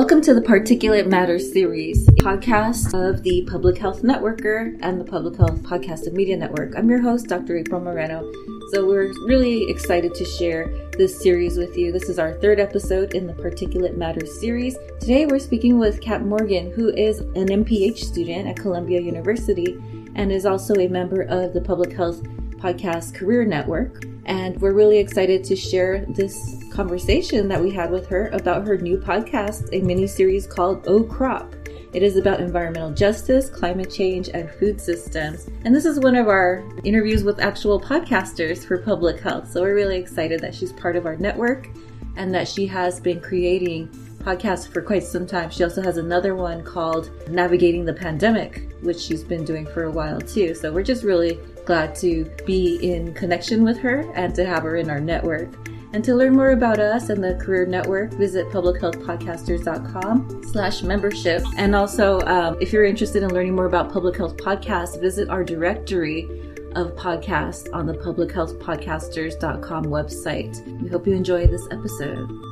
Welcome to the Particulate Matters series, podcast of the Public Health Networker and the Public Health Podcast and Media Network. I'm your host, Dr. April Moreno. So we're really excited to share this series with you. This is our third episode in the Particulate Matters series. Today we're speaking with Kat Morgan, who is an MPH student at Columbia University and is also a member of the Public Health Podcast Career Network. And we're really excited to share this conversation that we had with her about her new podcast, a mini series called Oh Crop. It is about environmental justice, climate change, and food systems. And this is one of our interviews with actual podcasters for public health. So we're really excited that she's part of our network and that she has been creating podcasts for quite some time. She also has another one called Navigating the Pandemic, which she's been doing for a while too. So we're just really glad to be in connection with her and to have her in our network. And to learn more about us and the Career Network, visit publichealthpodcasters.com slash membership. And also, um, if you're interested in learning more about public health podcasts, visit our directory of podcasts on the publichealthpodcasters.com website. We hope you enjoy this episode.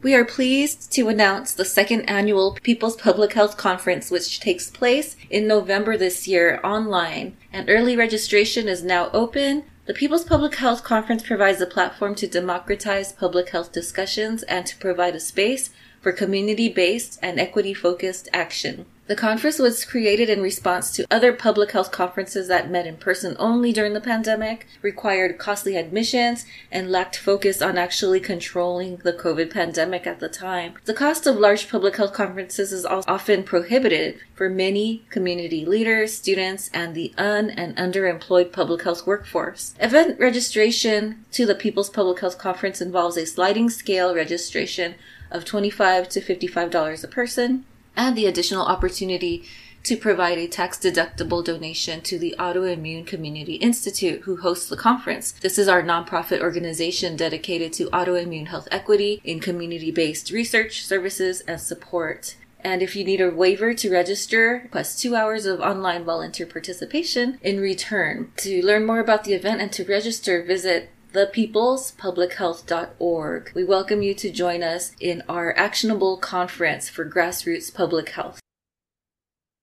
We are pleased to announce the second annual People's Public Health Conference, which takes place in November this year online, and early registration is now open the People's Public Health Conference provides a platform to democratize public health discussions and to provide a space for community based and equity focused action. The conference was created in response to other public health conferences that met in person only during the pandemic, required costly admissions, and lacked focus on actually controlling the COVID pandemic at the time. The cost of large public health conferences is often prohibitive for many community leaders, students, and the un and underemployed public health workforce. Event registration to the People's Public Health Conference involves a sliding scale registration of 25 to $55 a person and the additional opportunity to provide a tax deductible donation to the Autoimmune Community Institute, who hosts the conference. This is our nonprofit organization dedicated to autoimmune health equity in community based research, services, and support. And if you need a waiver to register, plus two hours of online volunteer participation in return. To learn more about the event and to register, visit thepeoplespublichealth.org. We welcome you to join us in our actionable conference for grassroots public health.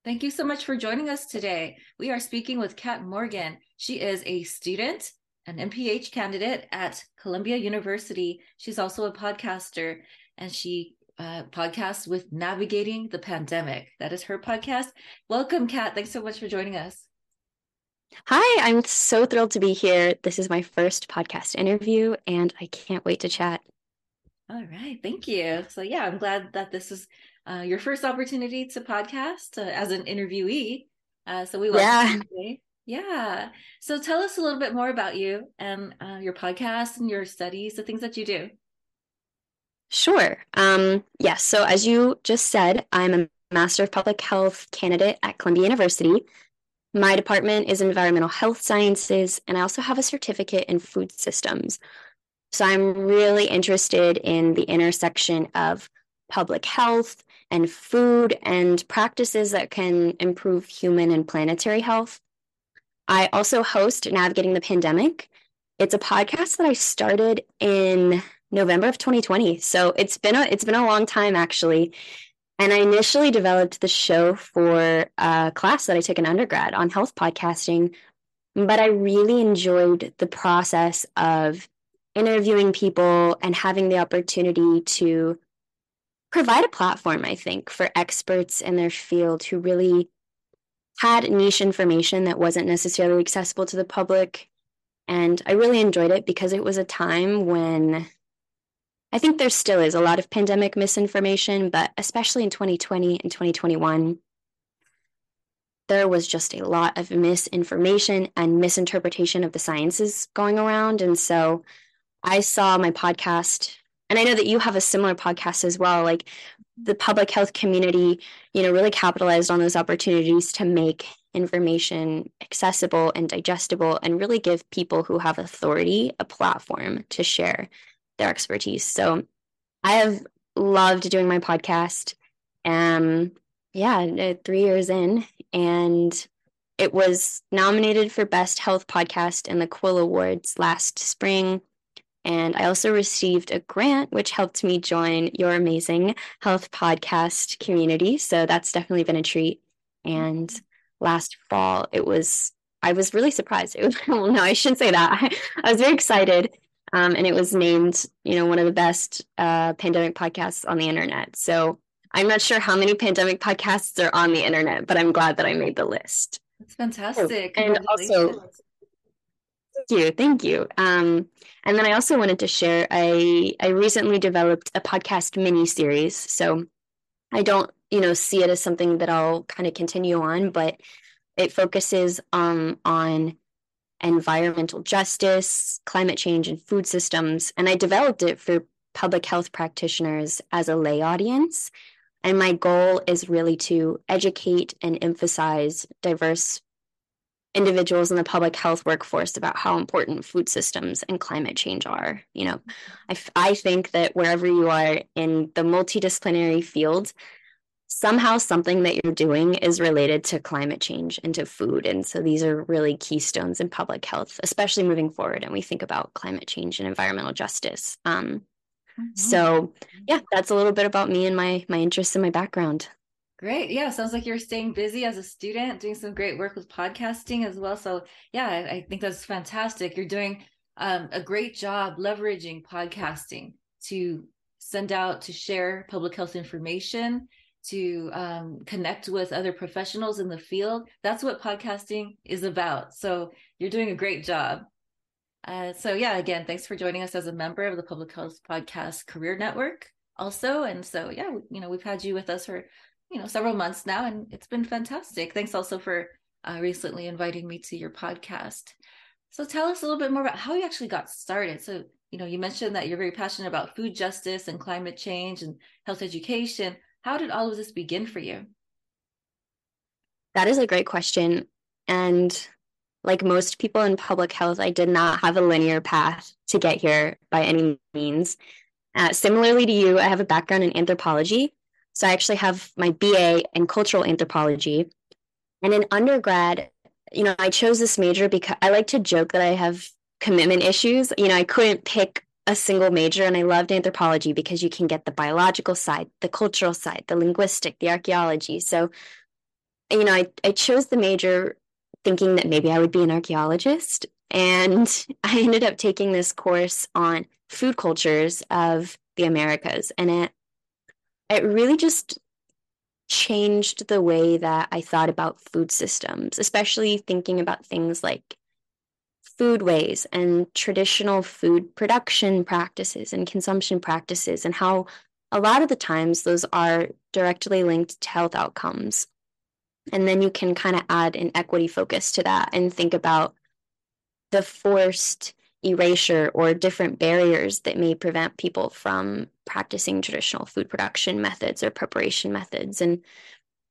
Thank you so much for joining us today. We are speaking with Kat Morgan. She is a student, an MPH candidate at Columbia University. She's also a podcaster and she uh, podcasts with Navigating the Pandemic. That is her podcast. Welcome, Kat. Thanks so much for joining us. Hi, I'm so thrilled to be here. This is my first podcast interview, and I can't wait to chat. All right, thank you. So, yeah, I'm glad that this is uh, your first opportunity to podcast uh, as an interviewee. Uh, so, we welcome yeah. you. Yeah. So, tell us a little bit more about you and uh, your podcast and your studies, the things that you do. Sure. Um, yes. So, as you just said, I'm a Master of Public Health candidate at Columbia University. My department is environmental health sciences, and I also have a certificate in food systems. So I'm really interested in the intersection of public health and food and practices that can improve human and planetary health. I also host Navigating the Pandemic. It's a podcast that I started in November of 2020. So it's been a it's been a long time actually. And I initially developed the show for a class that I took in undergrad on health podcasting, but I really enjoyed the process of interviewing people and having the opportunity to provide a platform, I think, for experts in their field who really had niche information that wasn't necessarily accessible to the public. And I really enjoyed it because it was a time when I think there still is a lot of pandemic misinformation, but especially in 2020 and 2021, there was just a lot of misinformation and misinterpretation of the sciences going around. And so I saw my podcast, and I know that you have a similar podcast as well. Like the public health community, you know, really capitalized on those opportunities to make information accessible and digestible and really give people who have authority a platform to share their expertise. So I have loved doing my podcast. Um, yeah, uh, three years in, and it was nominated for Best Health Podcast in the Quill Awards last spring. And I also received a grant, which helped me join your amazing health podcast community. So that's definitely been a treat. And last fall, it was, I was really surprised. It was, well, no, I shouldn't say that. I, I was very excited. Um, and it was named, you know, one of the best uh, pandemic podcasts on the internet. So I'm not sure how many pandemic podcasts are on the internet, but I'm glad that I made the list. That's fantastic. Oh, and also, Thank you. Thank you. Um, and then I also wanted to share I I recently developed a podcast mini series. So I don't, you know, see it as something that I'll kind of continue on, but it focuses um, on environmental justice, climate change, and food systems. And I developed it for public health practitioners as a lay audience. And my goal is really to educate and emphasize diverse individuals in the public health workforce about how important food systems and climate change are. You know, mm-hmm. I, I think that wherever you are in the multidisciplinary field, somehow something that you're doing is related to climate change and to food. And so these are really keystones in public health, especially moving forward. And we think about climate change and environmental justice. Um, mm-hmm. So yeah, that's a little bit about me and my my interests and my background. Great. Yeah. Sounds like you're staying busy as a student, doing some great work with podcasting as well. So, yeah, I, I think that's fantastic. You're doing um, a great job leveraging podcasting to send out, to share public health information, to um, connect with other professionals in the field. That's what podcasting is about. So, you're doing a great job. Uh, so, yeah, again, thanks for joining us as a member of the Public Health Podcast Career Network also. And so, yeah, you know, we've had you with us for you know several months now and it's been fantastic thanks also for uh, recently inviting me to your podcast so tell us a little bit more about how you actually got started so you know you mentioned that you're very passionate about food justice and climate change and health education how did all of this begin for you that is a great question and like most people in public health i did not have a linear path to get here by any means uh, similarly to you i have a background in anthropology so I actually have my BA in cultural anthropology. And in undergrad, you know, I chose this major because I like to joke that I have commitment issues. You know, I couldn't pick a single major and I loved anthropology because you can get the biological side, the cultural side, the linguistic, the archaeology. So, you know, I, I chose the major thinking that maybe I would be an archaeologist. And I ended up taking this course on food cultures of the Americas. And it it really just changed the way that I thought about food systems, especially thinking about things like foodways and traditional food production practices and consumption practices, and how a lot of the times those are directly linked to health outcomes. And then you can kind of add an equity focus to that and think about the forced erasure or different barriers that may prevent people from practicing traditional food production methods or preparation methods. And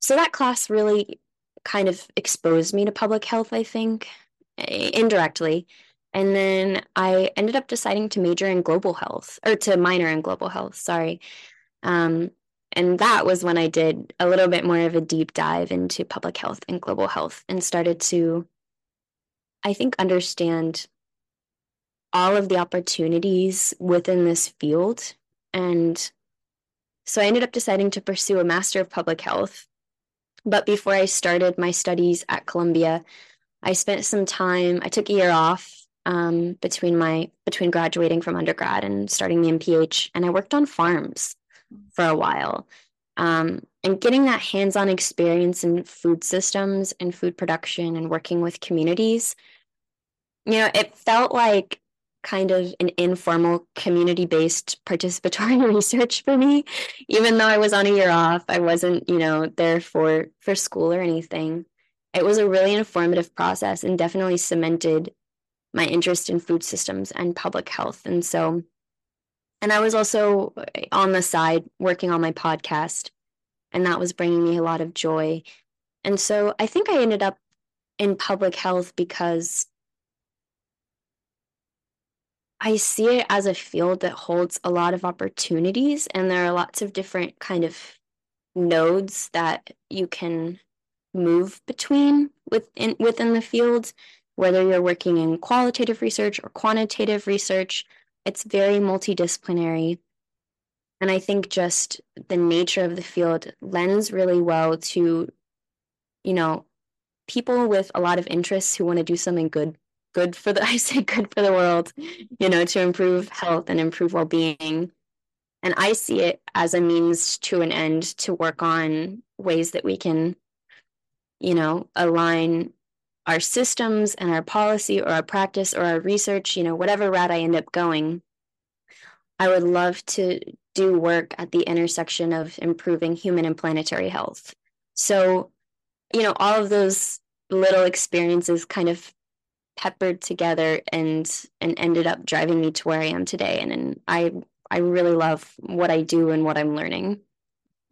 so that class really kind of exposed me to public health, I think, indirectly. And then I ended up deciding to major in global health or to minor in global health, sorry. Um, and that was when I did a little bit more of a deep dive into public health and global health and started to, I think, understand all of the opportunities within this field. And so I ended up deciding to pursue a Master of Public Health. But before I started my studies at Columbia, I spent some time, I took a year off um, between my between graduating from undergrad and starting the MPH, and I worked on farms for a while. Um, and getting that hands-on experience in food systems and food production and working with communities, you know, it felt like kind of an informal community based participatory research for me even though i was on a year off i wasn't you know there for for school or anything it was a really informative process and definitely cemented my interest in food systems and public health. And so and i was also on the side working on my podcast and that was bringing me a lot of joy. And so i think i ended up in public health because I see it as a field that holds a lot of opportunities, and there are lots of different kind of nodes that you can move between within within the field, whether you're working in qualitative research or quantitative research. it's very multidisciplinary. And I think just the nature of the field lends really well to, you know, people with a lot of interests who want to do something good, good for the, I say good for the world, you know, to improve health and improve well being. And I see it as a means to an end to work on ways that we can, you know, align our systems and our policy or our practice or our research, you know, whatever route I end up going. I would love to do work at the intersection of improving human and planetary health. So, you know, all of those little experiences kind of peppered together and and ended up driving me to where I am today. And, and I I really love what I do and what I'm learning.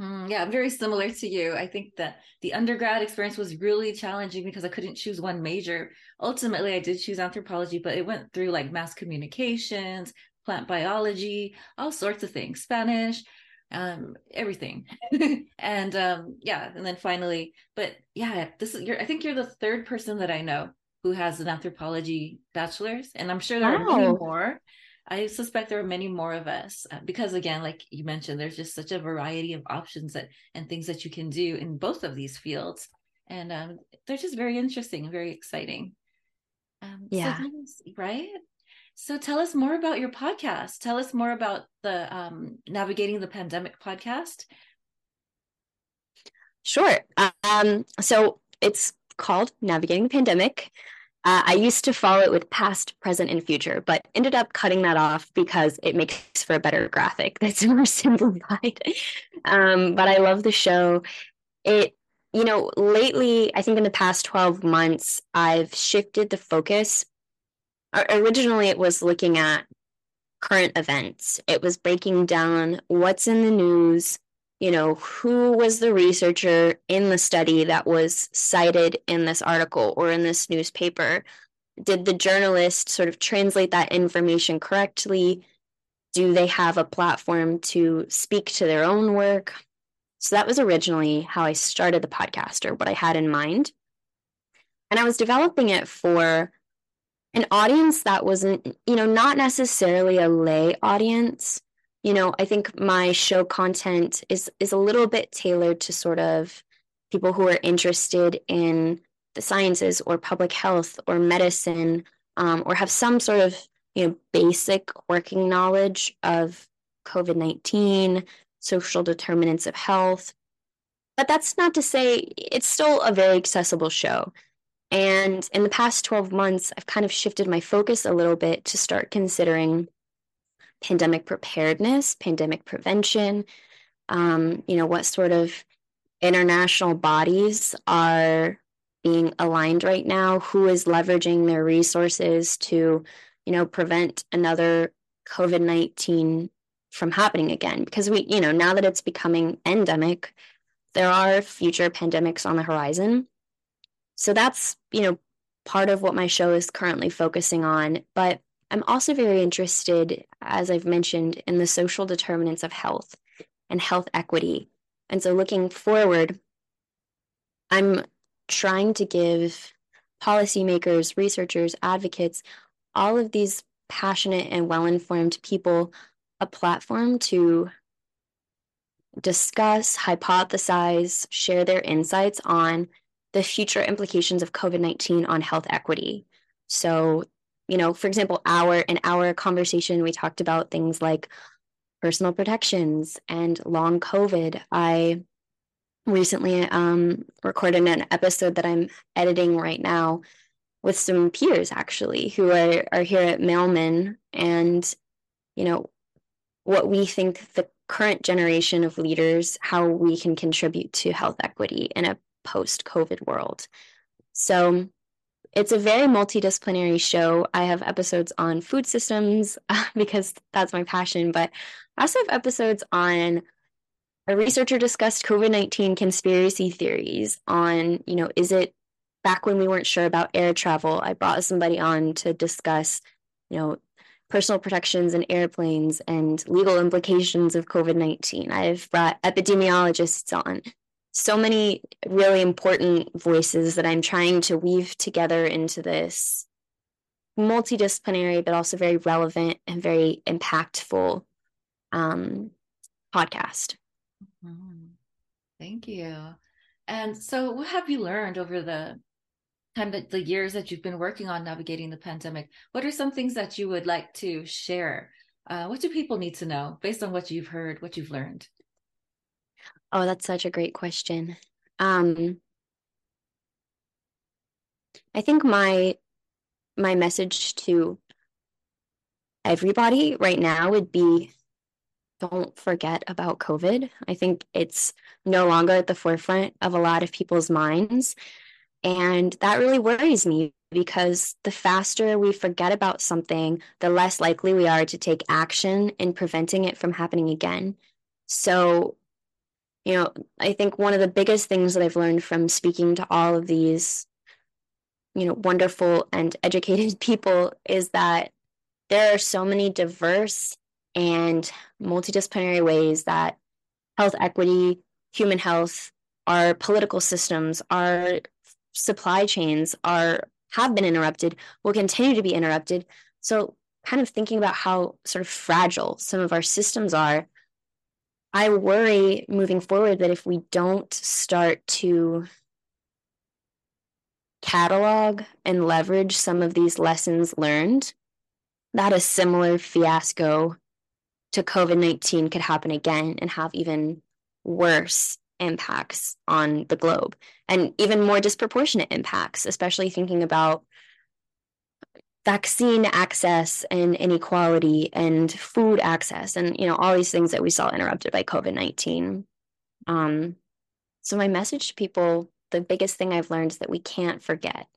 Mm, yeah, I'm very similar to you. I think that the undergrad experience was really challenging because I couldn't choose one major. Ultimately, I did choose anthropology, but it went through like mass communications, plant biology, all sorts of things, Spanish, um, everything. and um, yeah, and then finally, but yeah, this is you're I think you're the third person that I know who has an anthropology bachelor's, and I'm sure there wow. are many more. I suspect there are many more of us uh, because again, like you mentioned, there's just such a variety of options that and things that you can do in both of these fields, and um, they're just very interesting and very exciting. Um, yeah, so right. So tell us more about your podcast. Tell us more about the um, Navigating the Pandemic podcast. Sure. Um, so it's called Navigating the Pandemic. Uh, I used to follow it with past, present, and future, but ended up cutting that off because it makes for a better graphic that's more simplified. um, but I love the show. It, you know, lately, I think in the past 12 months, I've shifted the focus originally it was looking at current events. It was breaking down what's in the news, you know, who was the researcher in the study that was cited in this article or in this newspaper? Did the journalist sort of translate that information correctly? Do they have a platform to speak to their own work? So that was originally how I started the podcast or what I had in mind. And I was developing it for an audience that wasn't, you know, not necessarily a lay audience. You know, I think my show content is is a little bit tailored to sort of people who are interested in the sciences or public health or medicine um, or have some sort of you know basic working knowledge of COVID nineteen, social determinants of health. But that's not to say it's still a very accessible show. And in the past 12 months, I've kind of shifted my focus a little bit to start considering pandemic preparedness, pandemic prevention, um, you know, what sort of international bodies are being aligned right now, who is leveraging their resources to, you know, prevent another COVID 19 from happening again. Because we, you know, now that it's becoming endemic, there are future pandemics on the horizon. So that's, you know, part of what my show is currently focusing on. But I'm also very interested, as I've mentioned, in the social determinants of health and health equity. And so looking forward, I'm trying to give policymakers, researchers, advocates, all of these passionate and well informed people a platform to discuss, hypothesize, share their insights on the future implications of COVID 19 on health equity. So, you know, for example, our in our conversation, we talked about things like personal protections and long COVID. I recently um, recorded an episode that I'm editing right now with some peers actually who are, are here at Mailman and you know what we think the current generation of leaders how we can contribute to health equity in a post COVID world. So it's a very multidisciplinary show. I have episodes on food systems because that's my passion, but I also have episodes on a researcher discussed COVID 19 conspiracy theories on, you know, is it back when we weren't sure about air travel? I brought somebody on to discuss, you know, personal protections in airplanes and legal implications of COVID 19. I've brought epidemiologists on so many really important voices that I'm trying to weave together into this multidisciplinary, but also very relevant and very impactful um, podcast. Mm-hmm. Thank you. And so, what have you learned over the time that the years that you've been working on navigating the pandemic? What are some things that you would like to share? Uh, what do people need to know based on what you've heard, what you've learned? Oh, that's such a great question. Um, I think my my message to everybody right now would be don't forget about COVID. I think it's no longer at the forefront of a lot of people's minds. And that really worries me because the faster we forget about something, the less likely we are to take action in preventing it from happening again. So, you know, I think one of the biggest things that I've learned from speaking to all of these, you know, wonderful and educated people is that there are so many diverse and multidisciplinary ways that health equity, human health, our political systems, our supply chains are have been interrupted, will continue to be interrupted. So kind of thinking about how sort of fragile some of our systems are, I worry moving forward that if we don't start to catalog and leverage some of these lessons learned, that a similar fiasco to COVID 19 could happen again and have even worse impacts on the globe and even more disproportionate impacts, especially thinking about vaccine access and inequality and food access and you know all these things that we saw interrupted by covid-19 um, so my message to people the biggest thing i've learned is that we can't forget.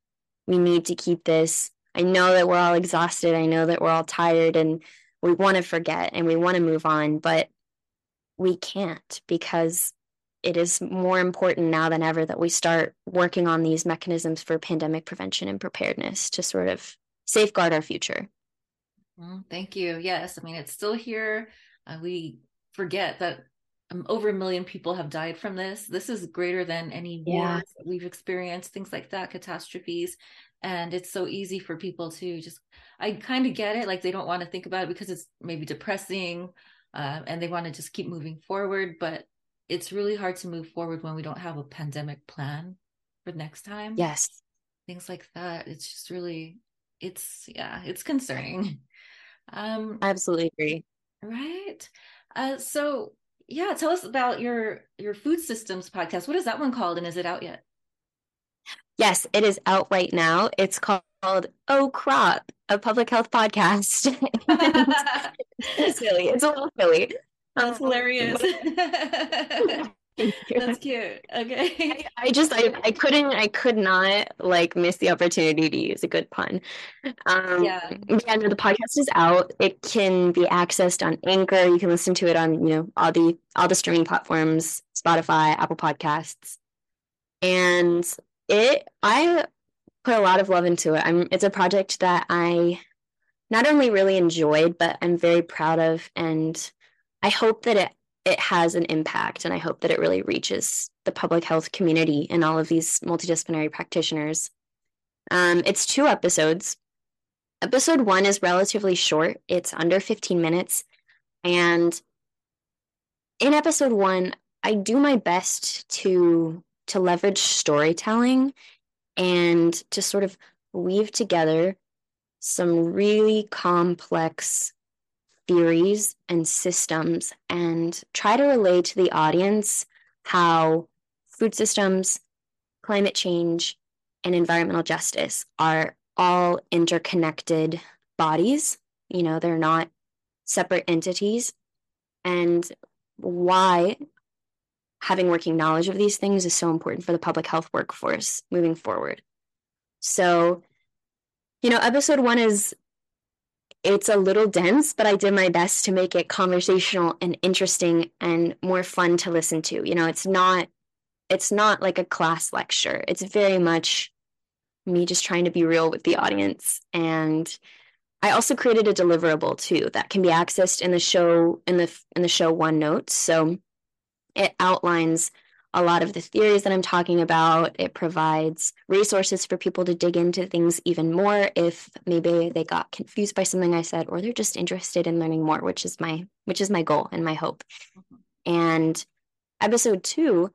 We need to keep this. I know that we're all exhausted. I know that we're all tired and we want to forget and we want to move on, but we can't because it is more important now than ever that we start working on these mechanisms for pandemic prevention and preparedness to sort of safeguard our future. Well, thank you. Yes, I mean, it's still here. Uh, we forget that um, over a million people have died from this. This is greater than any yeah. wars that we've experienced, things like that, catastrophes and it's so easy for people to just i kind of get it like they don't want to think about it because it's maybe depressing uh, and they want to just keep moving forward but it's really hard to move forward when we don't have a pandemic plan for next time yes things like that it's just really it's yeah it's concerning um i absolutely agree right uh so yeah tell us about your your food systems podcast what is that one called and is it out yet Yes, it is out right now. It's called Oh Crop, a public health podcast. it's silly. It's a little silly. That's um, hilarious. That's cute. Okay. I, I, just I, I couldn't I could not like miss the opportunity to use a good pun. Um yeah. yeah, no, the podcast is out. It can be accessed on Anchor. You can listen to it on, you know, all the all the streaming platforms, Spotify, Apple Podcasts. And it I put a lot of love into it. I'm it's a project that I not only really enjoyed, but I'm very proud of and I hope that it it has an impact and I hope that it really reaches the public health community and all of these multidisciplinary practitioners. Um, it's two episodes. Episode one is relatively short, it's under 15 minutes. And in episode one, I do my best to to leverage storytelling and to sort of weave together some really complex theories and systems and try to relay to the audience how food systems, climate change, and environmental justice are all interconnected bodies. You know, they're not separate entities. And why having working knowledge of these things is so important for the public health workforce moving forward. So, you know, episode one is it's a little dense, but I did my best to make it conversational and interesting and more fun to listen to. You know, it's not it's not like a class lecture. It's very much me just trying to be real with the audience and I also created a deliverable too that can be accessed in the show in the in the show OneNote. So it outlines a lot of the theories that I'm talking about. It provides resources for people to dig into things even more if maybe they got confused by something I said or they're just interested in learning more, which is my which is my goal and my hope. Mm-hmm. And episode 2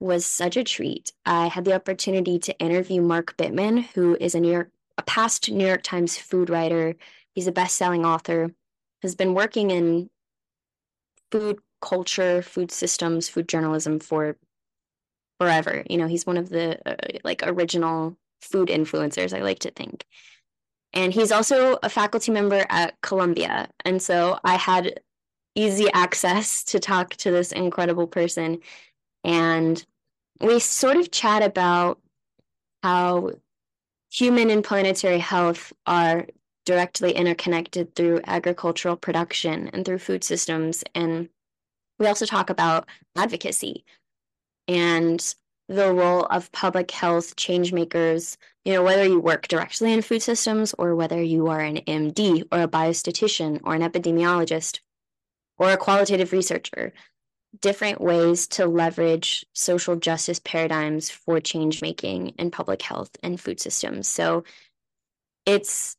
was such a treat. I had the opportunity to interview Mark Bittman, who is a New York a past New York Times food writer. He's a best-selling author, has been working in food culture, food systems, food journalism for forever. You know, he's one of the uh, like original food influencers, I like to think. And he's also a faculty member at Columbia. And so I had easy access to talk to this incredible person. And we sort of chat about how human and planetary health are directly interconnected through agricultural production and through food systems. And we also talk about advocacy and the role of public health change makers, you know, whether you work directly in food systems or whether you are an MD or a biostatistician or an epidemiologist or a qualitative researcher, different ways to leverage social justice paradigms for change making in public health and food systems. So it's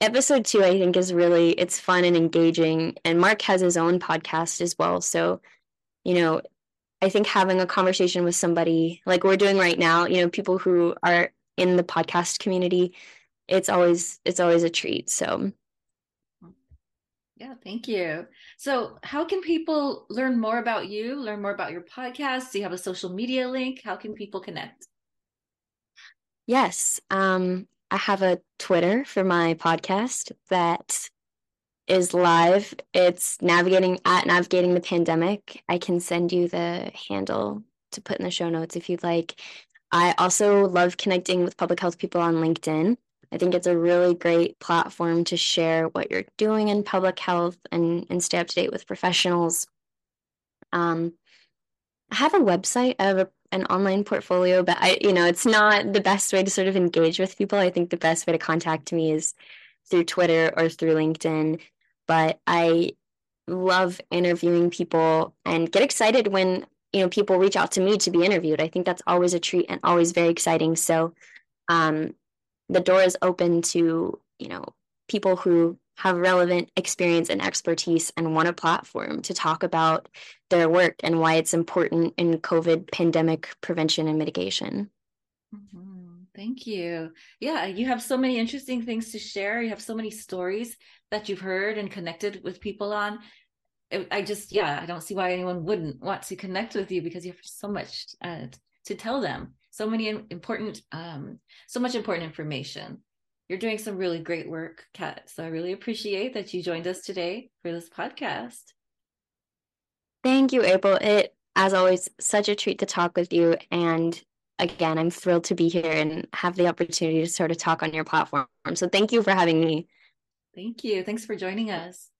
episode two, I think, is really it's fun and engaging. And Mark has his own podcast as well. So, you know, I think having a conversation with somebody like we're doing right now, you know, people who are in the podcast community, it's always it's always a treat. So yeah, thank you. So, how can people learn more about you, learn more about your podcast? Do you have a social media link? How can people connect? Yes, um, I have a Twitter for my podcast that is live. It's navigating at navigating the pandemic. I can send you the handle to put in the show notes if you'd like. I also love connecting with public health people on LinkedIn. I think it's a really great platform to share what you're doing in public health and, and stay up to date with professionals. Um, I have a website. I have a, an online portfolio, but I, you know, it's not the best way to sort of engage with people. I think the best way to contact me is through Twitter or through LinkedIn but I love interviewing people and get excited when you know people reach out to me to be interviewed. I think that's always a treat and always very exciting. So um, the door is open to you know people who have relevant experience and expertise and want a platform to talk about their work and why it's important in COVID pandemic prevention and mitigation. Mm-hmm. Thank you. Yeah, you have so many interesting things to share. You have so many stories that you've heard and connected with people on. I just, yeah, I don't see why anyone wouldn't want to connect with you because you have so much uh, to tell them. So many important, um, so much important information. You're doing some really great work, Kat. So I really appreciate that you joined us today for this podcast. Thank you, April. It, as always, such a treat to talk with you. And again, I'm thrilled to be here and have the opportunity to sort of talk on your platform. So thank you for having me. Thank you. Thanks for joining us.